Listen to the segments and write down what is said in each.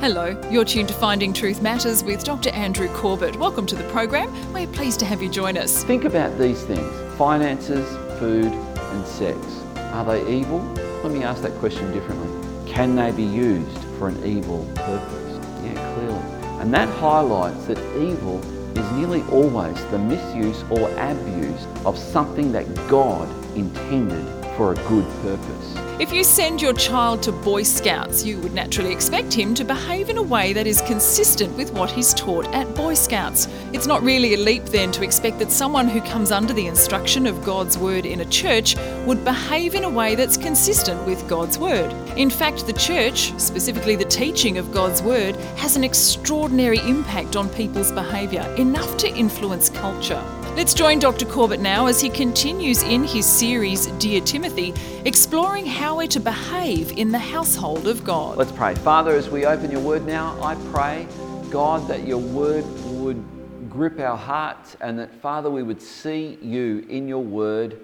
Hello, you're tuned to Finding Truth Matters with Dr. Andrew Corbett. Welcome to the program. We're pleased to have you join us. Think about these things finances, food, and sex. Are they evil? Let me ask that question differently. Can they be used for an evil purpose? Yeah, clearly. And that highlights that evil is nearly always the misuse or abuse of something that God intended for a good purpose. If you send your child to Boy Scouts, you would naturally expect him to behave in a way that is consistent with what he's taught at Boy Scouts. It's not really a leap then to expect that someone who comes under the instruction of God's Word in a church would behave in a way that's consistent with God's Word. In fact, the church, specifically the teaching of God's Word, has an extraordinary impact on people's behaviour, enough to influence culture. Let's join Dr. Corbett now as he continues in his series, Dear Timothy, exploring how we're to behave in the household of God. Let's pray. Father, as we open your word now, I pray, God, that your word would grip our hearts and that, Father, we would see you in your word.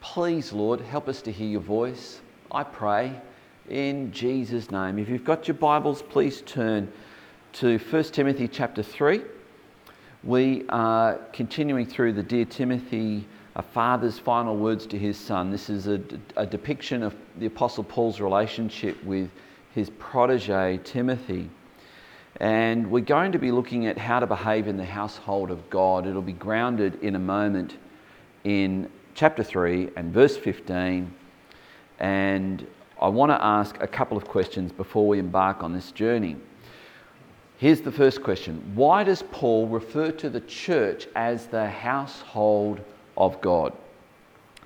Please, Lord, help us to hear your voice. I pray in Jesus' name. If you've got your Bibles, please turn to 1 Timothy chapter 3. We are continuing through the Dear Timothy, a father's final words to his son. This is a, a depiction of the Apostle Paul's relationship with his protege, Timothy. And we're going to be looking at how to behave in the household of God. It'll be grounded in a moment in chapter 3 and verse 15. And I want to ask a couple of questions before we embark on this journey. Here's the first question Why does Paul refer to the church as the household of God?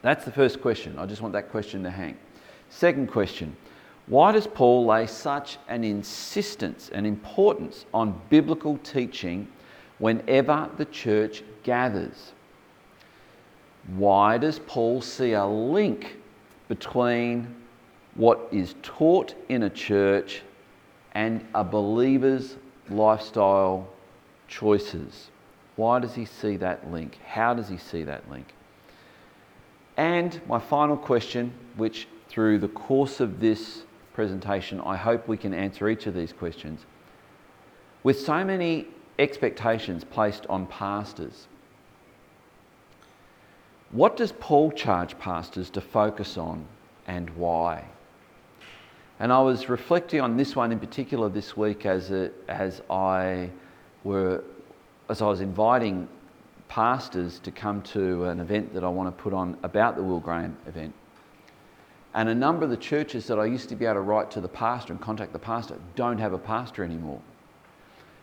That's the first question. I just want that question to hang. Second question Why does Paul lay such an insistence and importance on biblical teaching whenever the church gathers? Why does Paul see a link between what is taught in a church and a believer's lifestyle choices. Why does he see that link? How does he see that link? And my final question, which through the course of this presentation, I hope we can answer each of these questions. With so many expectations placed on pastors, what does Paul charge pastors to focus on and why? And I was reflecting on this one in particular this week as, as, I were, as I was inviting pastors to come to an event that I want to put on about the Will Graham event. And a number of the churches that I used to be able to write to the pastor and contact the pastor don't have a pastor anymore.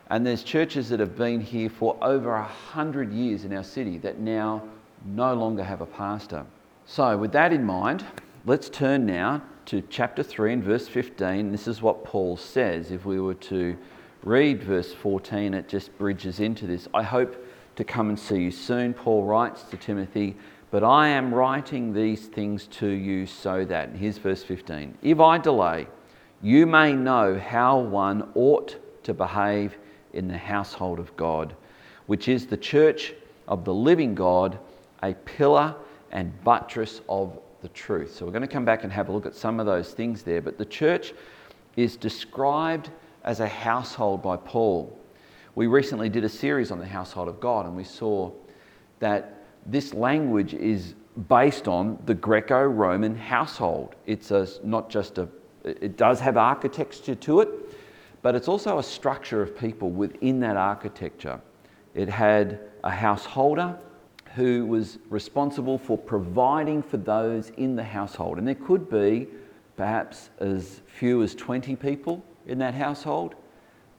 And there's churches that have been here for over a hundred years in our city that now no longer have a pastor. So, with that in mind, let's turn now to chapter 3 and verse 15. This is what Paul says. If we were to read verse 14, it just bridges into this. I hope to come and see you soon. Paul writes to Timothy, but I am writing these things to you so that, here's verse 15, if I delay, you may know how one ought to behave in the household of God, which is the church of the living God, a pillar and buttress of the truth. So we're going to come back and have a look at some of those things there. But the church is described as a household by Paul. We recently did a series on the household of God, and we saw that this language is based on the Greco Roman household. It's a, not just a, it does have architecture to it, but it's also a structure of people within that architecture. It had a householder, who was responsible for providing for those in the household. And there could be perhaps as few as 20 people in that household,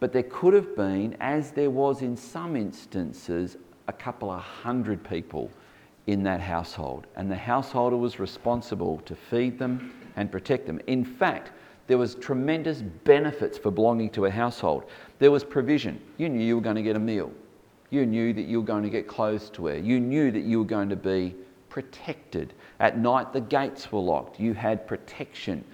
but there could have been, as there was in some instances, a couple of hundred people in that household. And the householder was responsible to feed them and protect them. In fact, there was tremendous benefits for belonging to a household. There was provision. You knew you were going to get a meal. You knew that you were going to get clothes to wear. You knew that you were going to be protected. At night, the gates were locked. You had protection.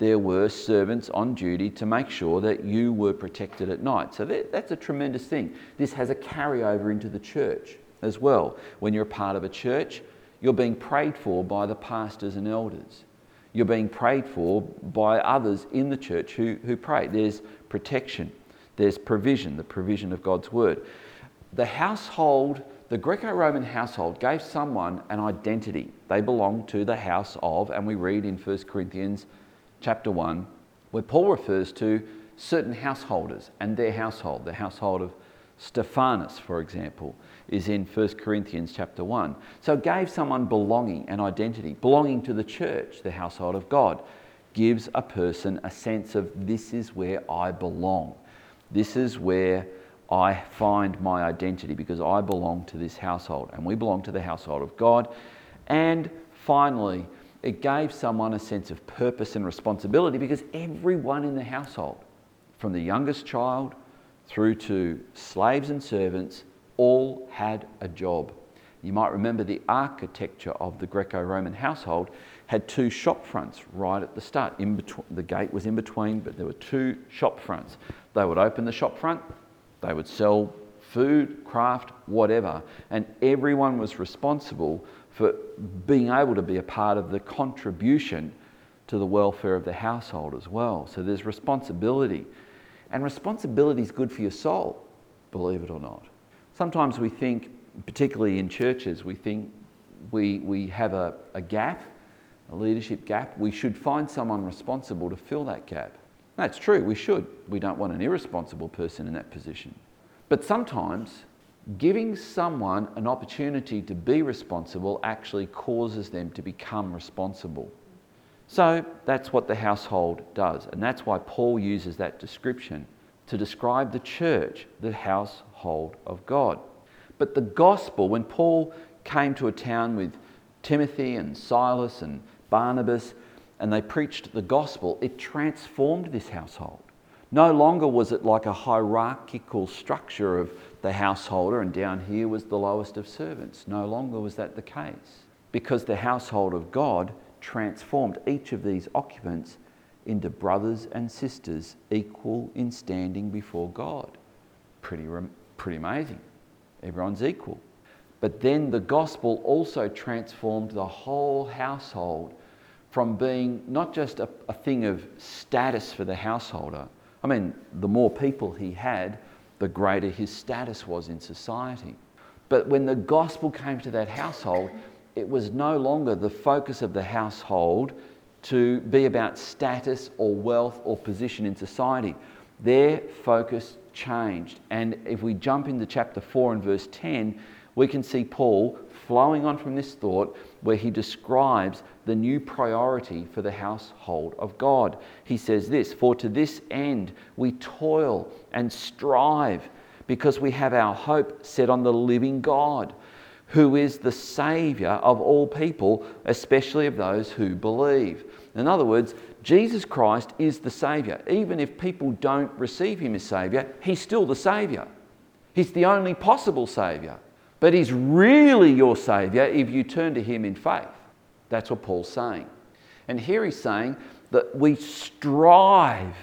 There were servants on duty to make sure that you were protected at night. So that, that's a tremendous thing. This has a carryover into the church as well. When you're a part of a church, you're being prayed for by the pastors and elders. You're being prayed for by others in the church who, who pray. There's protection, there's provision, the provision of God's word. The household, the Greco Roman household, gave someone an identity. They belonged to the house of, and we read in 1 Corinthians chapter 1, where Paul refers to certain householders and their household, the household of Stephanus, for example, is in 1 Corinthians chapter 1. So it gave someone belonging and identity. Belonging to the church, the household of God, gives a person a sense of this is where I belong. This is where I find my identity because I belong to this household and we belong to the household of God. And finally, it gave someone a sense of purpose and responsibility because everyone in the household, from the youngest child through to slaves and servants, all had a job. You might remember the architecture of the Greco Roman household had two shop fronts right at the start. In between, the gate was in between, but there were two shop fronts. They would open the shop front, they would sell food, craft, whatever, and everyone was responsible for being able to be a part of the contribution to the welfare of the household as well. So there's responsibility. And responsibility is good for your soul, believe it or not. Sometimes we think, particularly in churches, we think we, we have a, a gap, a leadership gap. We should find someone responsible to fill that gap. That's true, we should. We don't want an irresponsible person in that position. But sometimes giving someone an opportunity to be responsible actually causes them to become responsible. So that's what the household does. And that's why Paul uses that description to describe the church, the household of God. But the gospel, when Paul came to a town with Timothy and Silas and Barnabas, and they preached the gospel, it transformed this household. No longer was it like a hierarchical structure of the householder, and down here was the lowest of servants. No longer was that the case. Because the household of God transformed each of these occupants into brothers and sisters equal in standing before God. Pretty, pretty amazing. Everyone's equal. But then the gospel also transformed the whole household from being not just a, a, thing of status for the householder. I mean, the more people he had, the greater his status was in society. But when the gospel came to that household, it was no longer the focus of the household to be about status or wealth or position in society. Their focus changed. And if we jump into chapter 4 and verse 10, we can see Paul flowing on from this thought where he describes the new priority for the household of God. He says this For to this end we toil and strive because we have our hope set on the living God who is the Saviour of all people, especially of those who believe. In other words, Jesus Christ is the Saviour. Even if people don't receive Him as Saviour, He's still the Saviour. He's the only possible Saviour. But He's really your Saviour if you turn to Him in faith. That's what Paul's saying. And here he's saying that we strive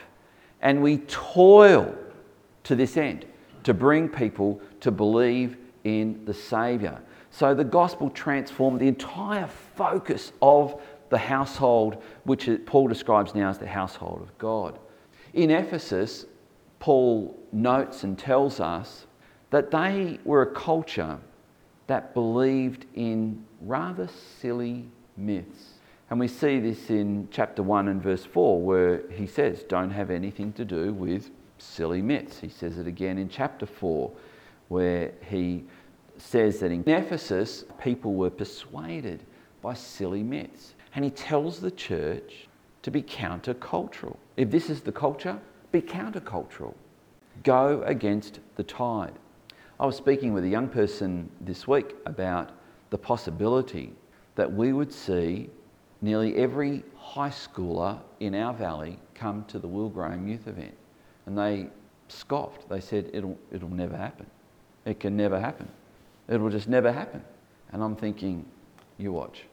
and we toil to this end to bring people to believe in the Saviour. So the gospel transformed the entire focus of the household, which Paul describes now as the household of God. In Ephesus, Paul notes and tells us that they were a culture that believed in rather silly myths. And we see this in chapter 1 and verse 4, where he says, Don't have anything to do with silly myths. He says it again in chapter 4, where he says that in Ephesus, people were persuaded by silly myths. And he tells the church to be countercultural. If this is the culture, be countercultural. Go against the tide. I was speaking with a young person this week about the possibility that we would see nearly every high schooler in our valley come to the Will Graham youth event. And they scoffed. They said, it'll, it'll never happen. It can never happen. It will just never happen. And I'm thinking, you watch,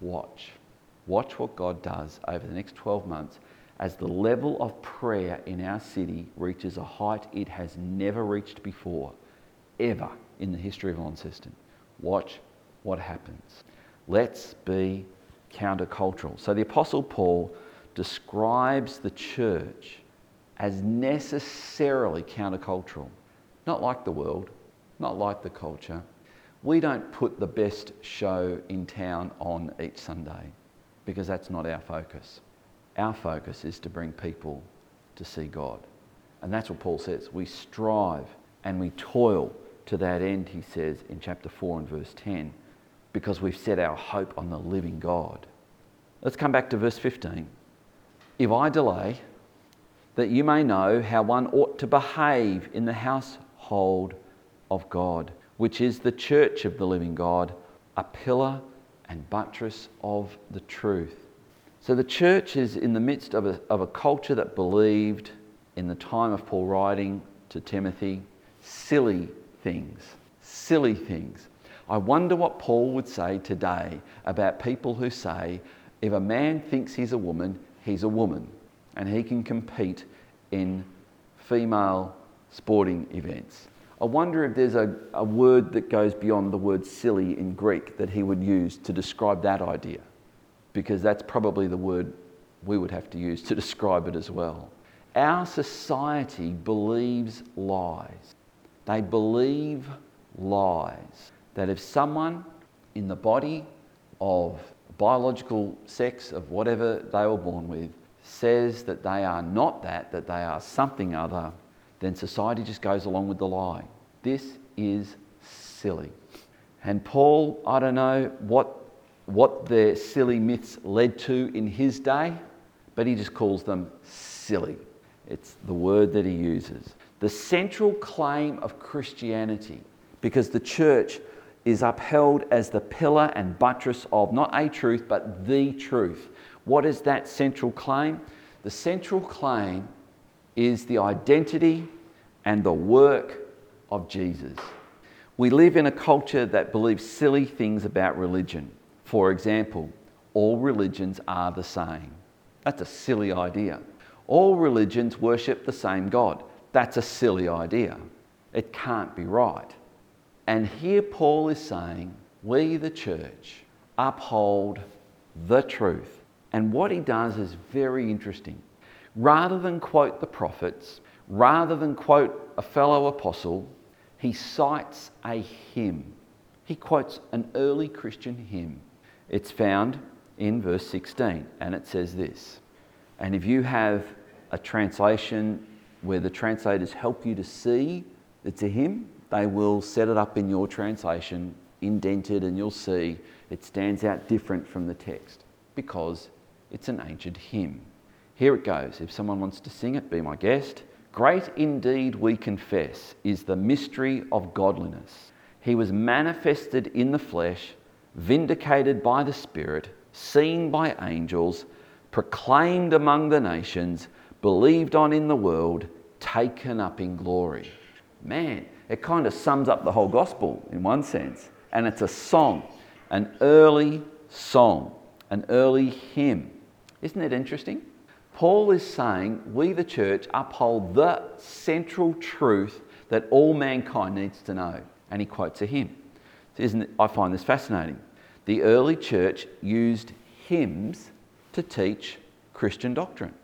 watch. Watch what God does over the next 12 months as the level of prayer in our city reaches a height it has never reached before, ever in the history of Launceston. Watch what happens. Let's be countercultural. So the Apostle Paul describes the church as necessarily countercultural, not like the world, not like the culture. We don't put the best show in town on each Sunday because that's not our focus. Our focus is to bring people to see God. And that's what Paul says. We strive and we toil to that end, he says in chapter 4 and verse 10, because we've set our hope on the living God. Let's come back to verse 15. If I delay, that you may know how one ought to behave in the household of God, which is the church of the living God, a pillar and buttress of the truth. So the church is in the midst of a, of a culture that believed in the time of Paul writing to Timothy silly things. Silly things. I wonder what Paul would say today about people who say, if a man thinks he's a woman, he's a woman, and he can compete in female sporting events. I wonder if there's a, a word that goes beyond the word silly in Greek that he would use to describe that idea, because that's probably the word we would have to use to describe it as well. Our society believes lies. They believe lies. That if someone in the body of biological sex of whatever they were born with says that they are not that, that they are something other, then society just goes along with the lie. This is silly. And Paul, I don't know what, what their silly myths led to in his day, but he just calls them silly. It's the word that he uses. The central claim of Christianity, because the church is upheld as the pillar and buttress of not a truth, but the truth. What is that central claim? The central claim is the identity and the work of Jesus. We live in a culture that believes silly things about religion. For example, all religions are the same. That's a silly idea. All religions worship the same God. That's a silly idea. It can't be right. And here Paul is saying, we, the church, uphold the truth. And what he does is very interesting. Rather than quote the prophets, rather than quote a fellow apostle, he cites a hymn. He quotes an early Christian hymn. It's found in verse 16, and it says this. And if you have a translation where the translators help you to see it's a hymn, they will set it up in your translation, indented, and you'll see it stands out different from the text because it's an ancient hymn. Here it goes. If someone wants to sing it, be my guest. Great indeed, we confess, is the mystery of godliness. He was manifested in the flesh, vindicated by the Spirit, seen by angels, proclaimed among the nations, believed on in the world, taken up in glory. Man, it kind of sums up the whole gospel in one sense. And it's a song, an early song, an early hymn. Isn't it interesting? Paul is saying we, the church, uphold the central truth that all mankind needs to know. And he quotes a hymn. Isn't it, I find this fascinating. The early church used hymns to teach Christian doctrine.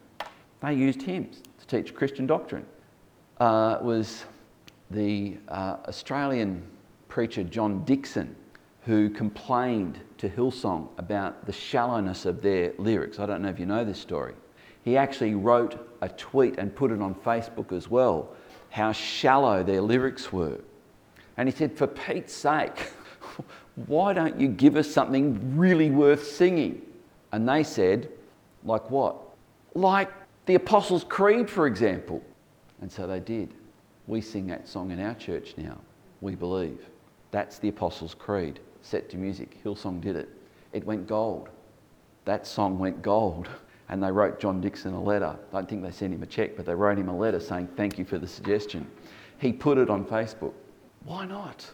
They used hymns to teach Christian doctrine. Uh, was the uh, Australian preacher John Dickson, who complained to Hillsong about the shallowness of their lyrics. I don't know if you know this story. He actually wrote a tweet and put it on Facebook as well, how shallow their lyrics were. And he said, For Pete's sake, why don't you give us something really worth singing? And they said, Like what? Like the Apostles' Creed, for example. And so they did. We sing that song in our church now. We believe. That's the Apostles' Creed, set to music. Hillsong did it. It went gold. That song went gold. And they wrote John Dickson a letter. I don't think they sent him a check, but they wrote him a letter saying, Thank you for the suggestion. He put it on Facebook. Why not?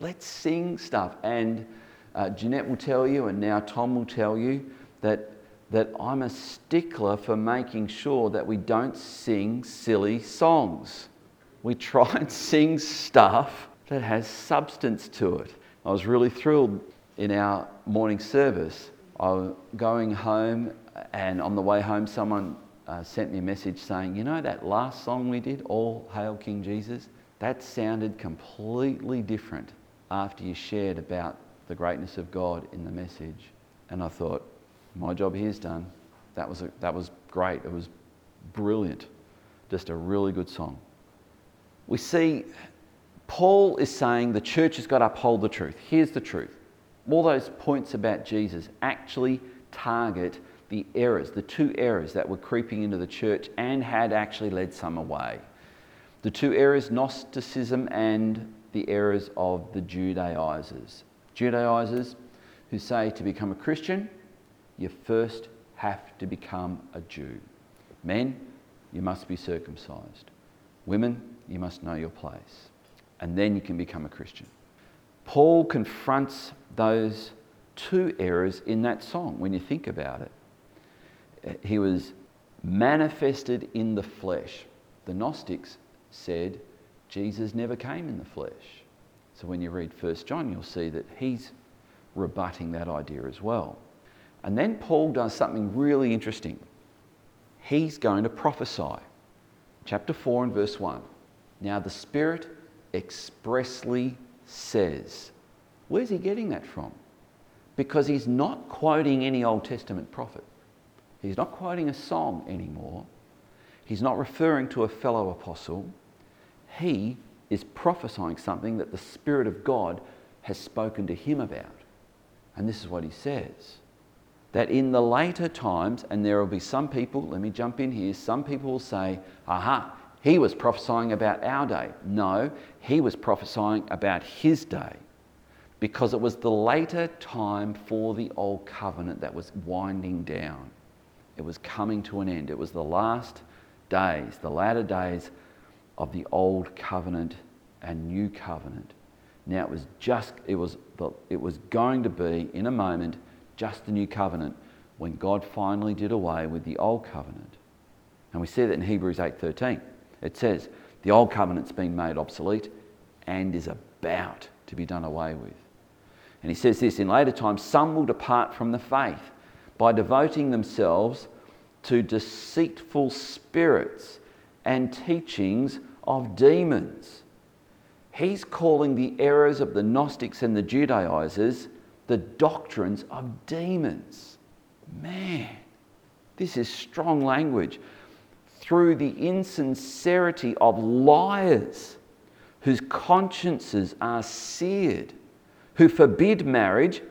Let's sing stuff. And uh, Jeanette will tell you, and now Tom will tell you, that that I'm a stickler for making sure that we don't sing silly songs. We try and sing stuff that has substance to it. I was really thrilled in our morning service I was going home, and on the way home, someone uh, sent me a message saying, You know that last song we did, All Hail King Jesus? That sounded completely different after you shared about the greatness of God in the message. And I thought, My job here is done. That was, a, that was great. It was brilliant. Just a really good song. We see Paul is saying the church has got to uphold the truth. Here's the truth. All those points about Jesus actually target the errors, the two errors that were creeping into the church and had actually led some away. The two errors, Gnosticism and the errors of the Judaizers. Judaizers who say to become a Christian, you first have to become a Jew. Men, you must be circumcised. Women, you must know your place. And then you can become a Christian. Paul confronts those two errors in that song when you think about it. He was manifested in the flesh. The Gnostics said Jesus never came in the flesh. So when you read 1 John, you'll see that he's rebutting that idea as well. And then Paul does something really interesting. He's going to prophesy. Chapter 4 and verse 1. Now the Spirit expressly says. Where's he getting that from? Because he's not quoting any Old Testament prophet. He's not quoting a song anymore. He's not referring to a fellow apostle. He is prophesying something that the Spirit of God has spoken to him about. And this is what he says that in the later times, and there will be some people, let me jump in here, some people will say, aha, he was prophesying about our day. No, he was prophesying about his day because it was the later time for the old covenant that was winding down. It was coming to an end. It was the last days, the latter days of the old covenant and new covenant. Now it was just, it was, the, it was going to be in a moment just the new covenant when God finally did away with the old covenant. And we see that in Hebrews 8:13. It says, the old covenant's been made obsolete and is about to be done away with. And he says this in later times some will depart from the faith by devoting themselves to deceitful spirits and teachings of demons. He's calling the errors of the Gnostics and the Judaizers the doctrines of demons. Man, this is strong language through the insincerity of liars whose consciences are seared, who forbid marriage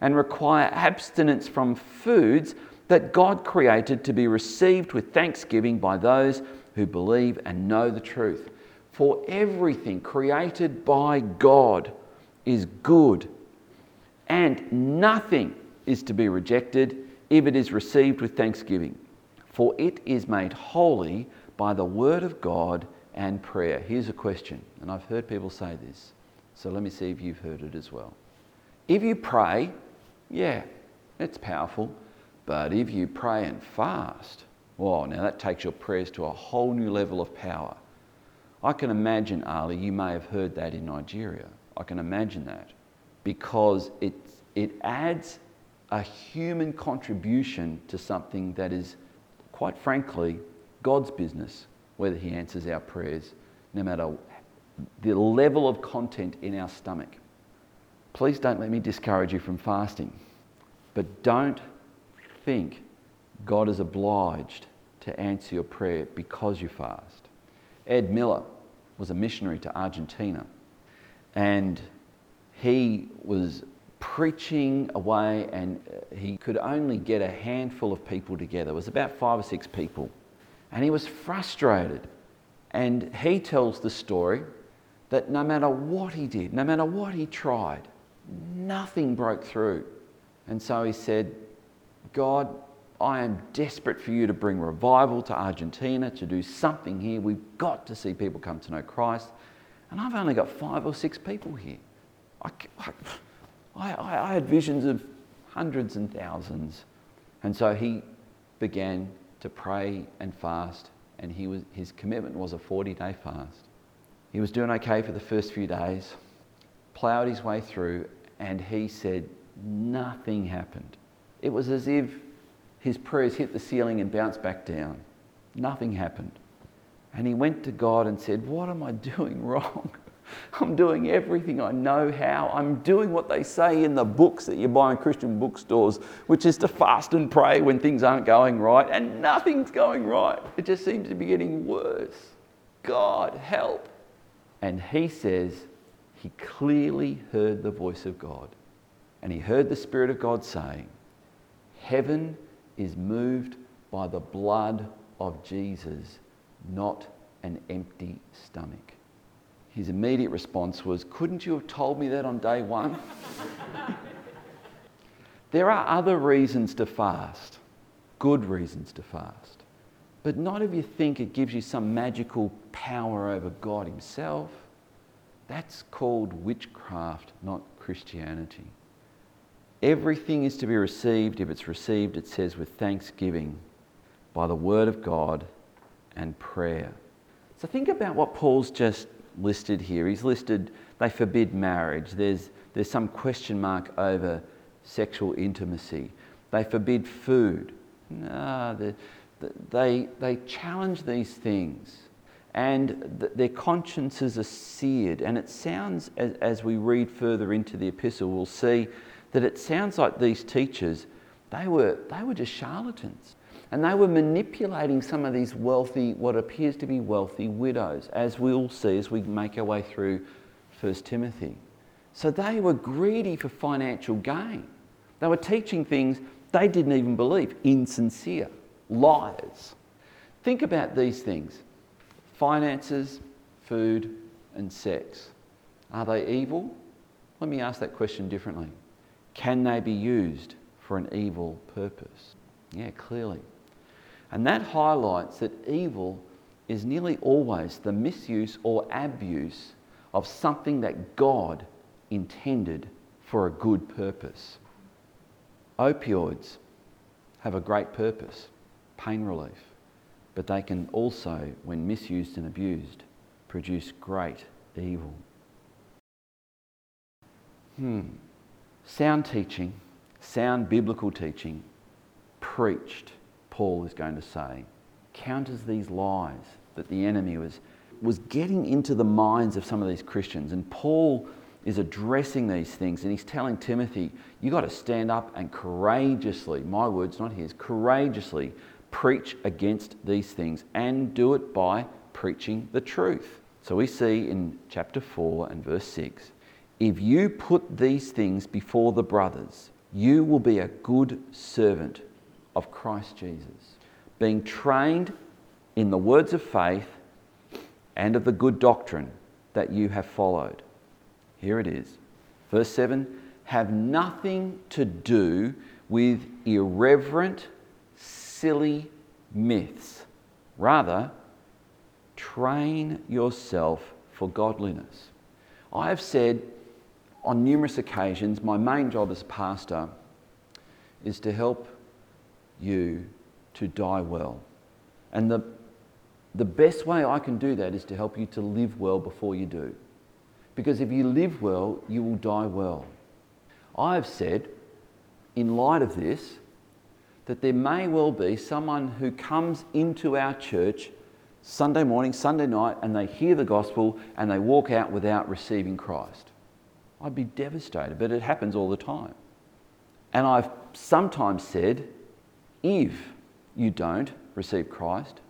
and require abstinence from foods that God created to be received with thanksgiving by those who believe and know the truth. For everything created by God is good, and nothing is to be rejected if it is received with thanksgiving for it is made holy by the word of God and prayer. Here's a question, and I've heard people say this, so let me see if you've heard it as well. If you pray, yeah, it's powerful, but if you pray and fast, well, now that takes your prayers to a whole new level of power. I can imagine, Ali, you may have heard that in Nigeria. I can imagine that because it, it adds a human contribution to something that is quite frankly, God's business whether He answers our prayers, no matter the level of content in our stomach. Please don't let me discourage you from fasting, but don't think God is obliged to answer your prayer because you fast. Ed Miller was a missionary to Argentina, and he was preaching away, and uh, he could only get a handful of people together. It was about five or six people. And he was frustrated. And he tells the story that no matter what he did, no matter what he tried, nothing broke through. And so he said, God, I am desperate for you to bring revival to Argentina, to do something here. We've got to see people come to know Christ. And I've only got five or six people here. I, I, I, I, I had visions of hundreds and thousands. And so he began to pray and fast, and he was, his commitment was a 40 day fast. He was doing okay for the first few days, ploughed his way through, and he said, Nothing happened. it was as if his prayers hit the ceiling and bounced back down. Nothing happened. And he went to God and said, What am I doing wrong? I'm doing everything I know how. I'm doing what they say in the books that you buy in Christian bookstores, which is to fast and pray when things aren't going right, and nothing's going right. It just seems to be getting worse. God, help. And he says he clearly heard the voice of God. And he heard the Spirit of God saying, Heaven is moved by the blood of Jesus, not an empty stomach. His immediate response was, Couldn't you have told me that on day one? there are other reasons to fast, good reasons to fast. But not if you think it gives you some magical power over God Himself. That's called witchcraft, not Christianity. Everything is to be received, if it's received, it says, with thanksgiving by the word of God and prayer. So think about what Paul's just listed here. He's listed they forbid marriage. There's, there's some question mark over sexual intimacy. They forbid food. No, the, the, they, they challenge these things and th- their consciences are seared. And it sounds, as, as we read further into the epistle, we'll see that it sounds like these teachers, they were, they were just charlatans. And they were manipulating some of these wealthy, what appears to be wealthy widows, as we'll see as we make our way through 1 Timothy. So they were greedy for financial gain. They were teaching things they didn't even believe, insincere, lies. Think about these things finances, food, and sex. Are they evil? Let me ask that question differently. Can they be used for an evil purpose? Yeah, clearly. And that highlights that evil is nearly always the misuse or abuse of something that God intended for a good purpose. Opioids have a great purpose pain relief, but they can also, when misused and abused, produce great evil. Hmm. Sound teaching, sound biblical teaching, preached Paul is going to say, counters these lies that the enemy was, was getting into the minds of some of these Christians. And Paul is addressing these things and he's telling Timothy, you've got to stand up and courageously, my words, not his, courageously preach against these things and do it by preaching the truth. So we see in chapter 4 and verse 6 if you put these things before the brothers, you will be a good servant of Christ Jesus, being trained in the words of faith and of the good doctrine that you have followed. Here it is. Verse 7 have nothing to do with irreverent, silly myths. Rather, train yourself for godliness. I have said on numerous occasions, my main job as pastor is to help you to die well. And the, the best way I can do that is to help you to live well before you do. Because if you live well, you will die well. I have said, in light of this, that there may well be someone who comes into our church Sunday morning, Sunday night, and they hear the gospel and they walk out without receiving Christ. I'd be devastated, but it happens all the time. And I've sometimes said, if you don't receive Christ,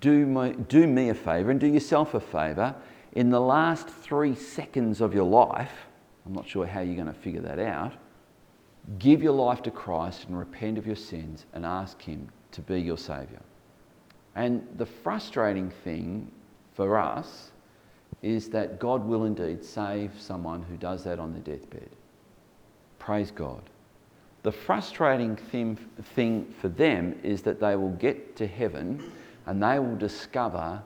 do me, do me a favour and do yourself a favour. In the last three seconds of your life, I'm not sure how you're going to figure that out, give your life to Christ and repent of your sins and ask Him to be your Saviour. And the frustrating thing for us is that God will indeed save someone who does that on their deathbed. Praise God. The frustrating thing, thing for them is that they will get to heaven and they will discover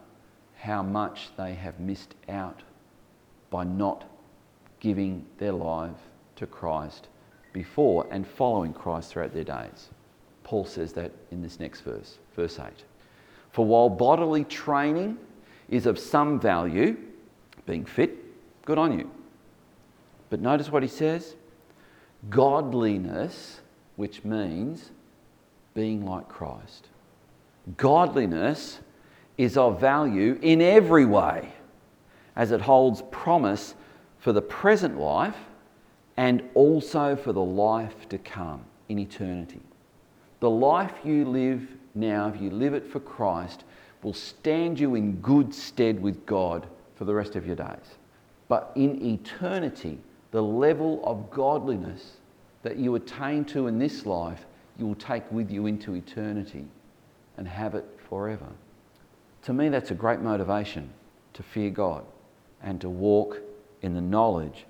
how much they have missed out by not giving their life to Christ before and following Christ throughout their days. Paul says that in this next verse, verse 8. For while bodily training is of some value, being fit, good on you. But notice what he says godliness which means being like Christ. Godliness is of value in every way, as it holds promise for the present life and also for the life to come in eternity. The life you live now, if you live it for Christ, will stand you in good stead with God for the rest of your days. But in eternity, the level of godliness that you attain to in this life, you will take with you into eternity and have it forever. To me, that's a great motivation to fear God and to walk in the knowledge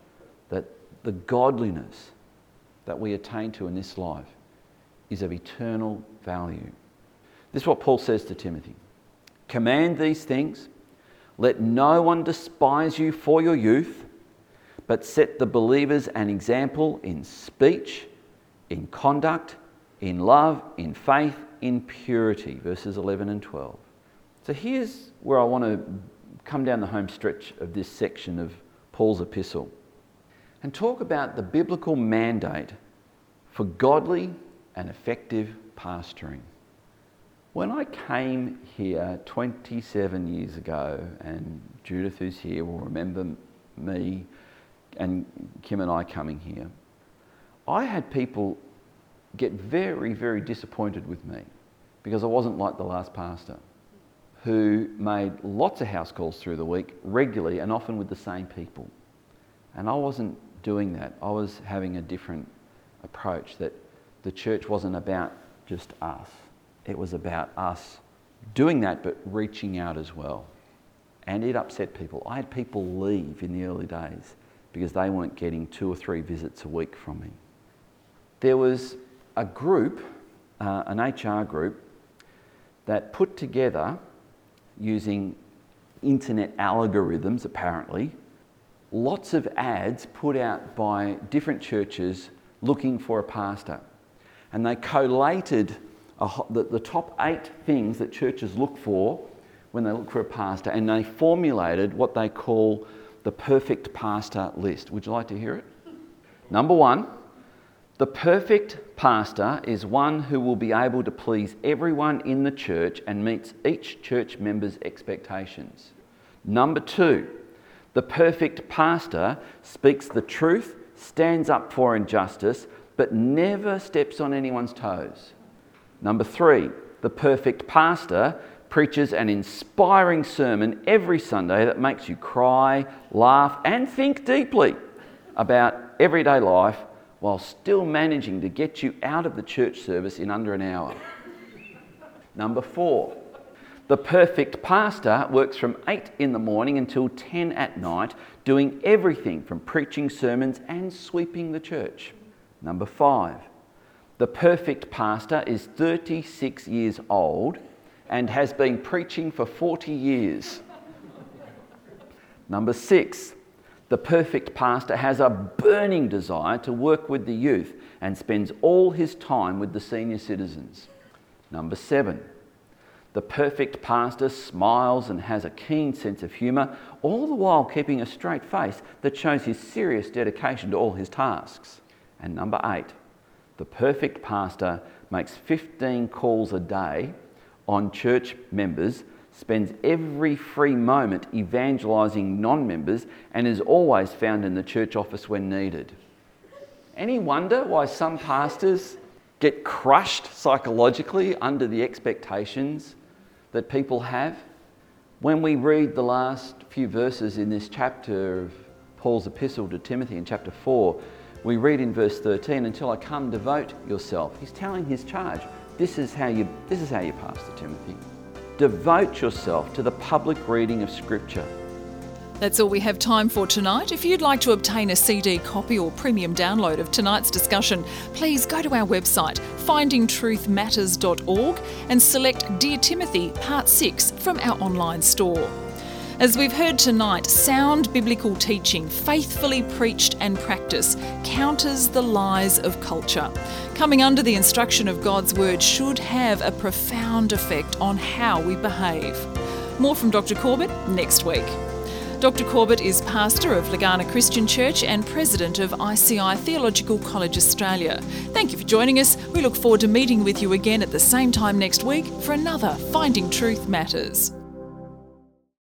that the godliness that we attain to in this life is of eternal value. This is what Paul says to Timothy Command these things, let no one despise you for your youth, but set the believers an example in speech, in conduct, in love, in faith, in purity. Verses 11 and 12. So here's where I want to come down the home stretch of this section of Paul's epistle and talk about the biblical mandate for godly and effective pastoring. When I came here 27 years ago, and Judith, who's here, will remember me and Kim and I coming here, I had people get very, very disappointed with me because I wasn't like the last pastor who made lots of house calls through the week regularly and often with the same people. And I wasn't doing that. I was having a different approach that the church wasn't about just us, it was about us doing that but reaching out as well. And it upset people. I had people leave in the early days because they weren't getting two or three visits a week from me. There was a group, uh, an HR group, that put together using internet algorithms apparently lots of ads put out by different churches looking for a pastor. And they collated a, the, the top eight things that churches look for when they look for a pastor, and they formulated what they call the perfect pastor list. Would you like to hear it? Number one, the perfect pastor is one who will be able to please everyone in the church and meets each church member's expectations. Number two, the perfect pastor speaks the truth, stands up for injustice, but never steps on anyone's toes. Number three, the perfect pastor preaches an inspiring sermon every Sunday that makes you cry, laugh, and think deeply about everyday life while still managing to get you out of the church service in under an hour. Number four, the perfect pastor works from 8 in the morning until 10 at night, doing everything from preaching sermons and sweeping the church. Number five, the perfect pastor is 36 years old and has been preaching for 40 years. Number six, the perfect pastor has a burning desire to work with the youth and spends all his time with the senior citizens. Number seven, the perfect pastor smiles and has a keen sense of humour, all the while keeping a straight face that shows his serious dedication to all his tasks. And number eight, the perfect pastor makes 15 calls a day on church members, spends every free moment evangelising non members, and is always found in the church office when needed. Any wonder why some pastors get crushed psychologically under the expectations that people have. When we read the last few verses in this chapter of Paul's epistle to Timothy in chapter 4, we read in verse 13, until I come, devote yourself. He's telling his charge. This is how you, this is how you pastor Timothy. Devote yourself to the public reading of Scripture that's all we have time for tonight. If you'd like to obtain a CD copy or premium download of tonight's discussion, please go to our website, findingtruthmatters.org, and select Dear Timothy Part 6 from our online store. As we've heard tonight, sound biblical teaching, faithfully preached and practiced, counters the lies of culture. Coming under the instruction of God's Word should have a profound effect on how we behave. More from Dr. Corbett next week. Dr. Corbett is pastor of Legana Christian Church and president of ICI Theological College Australia. Thank you for joining us. We look forward to meeting with you again at the same time next week for another Finding Truth Matters.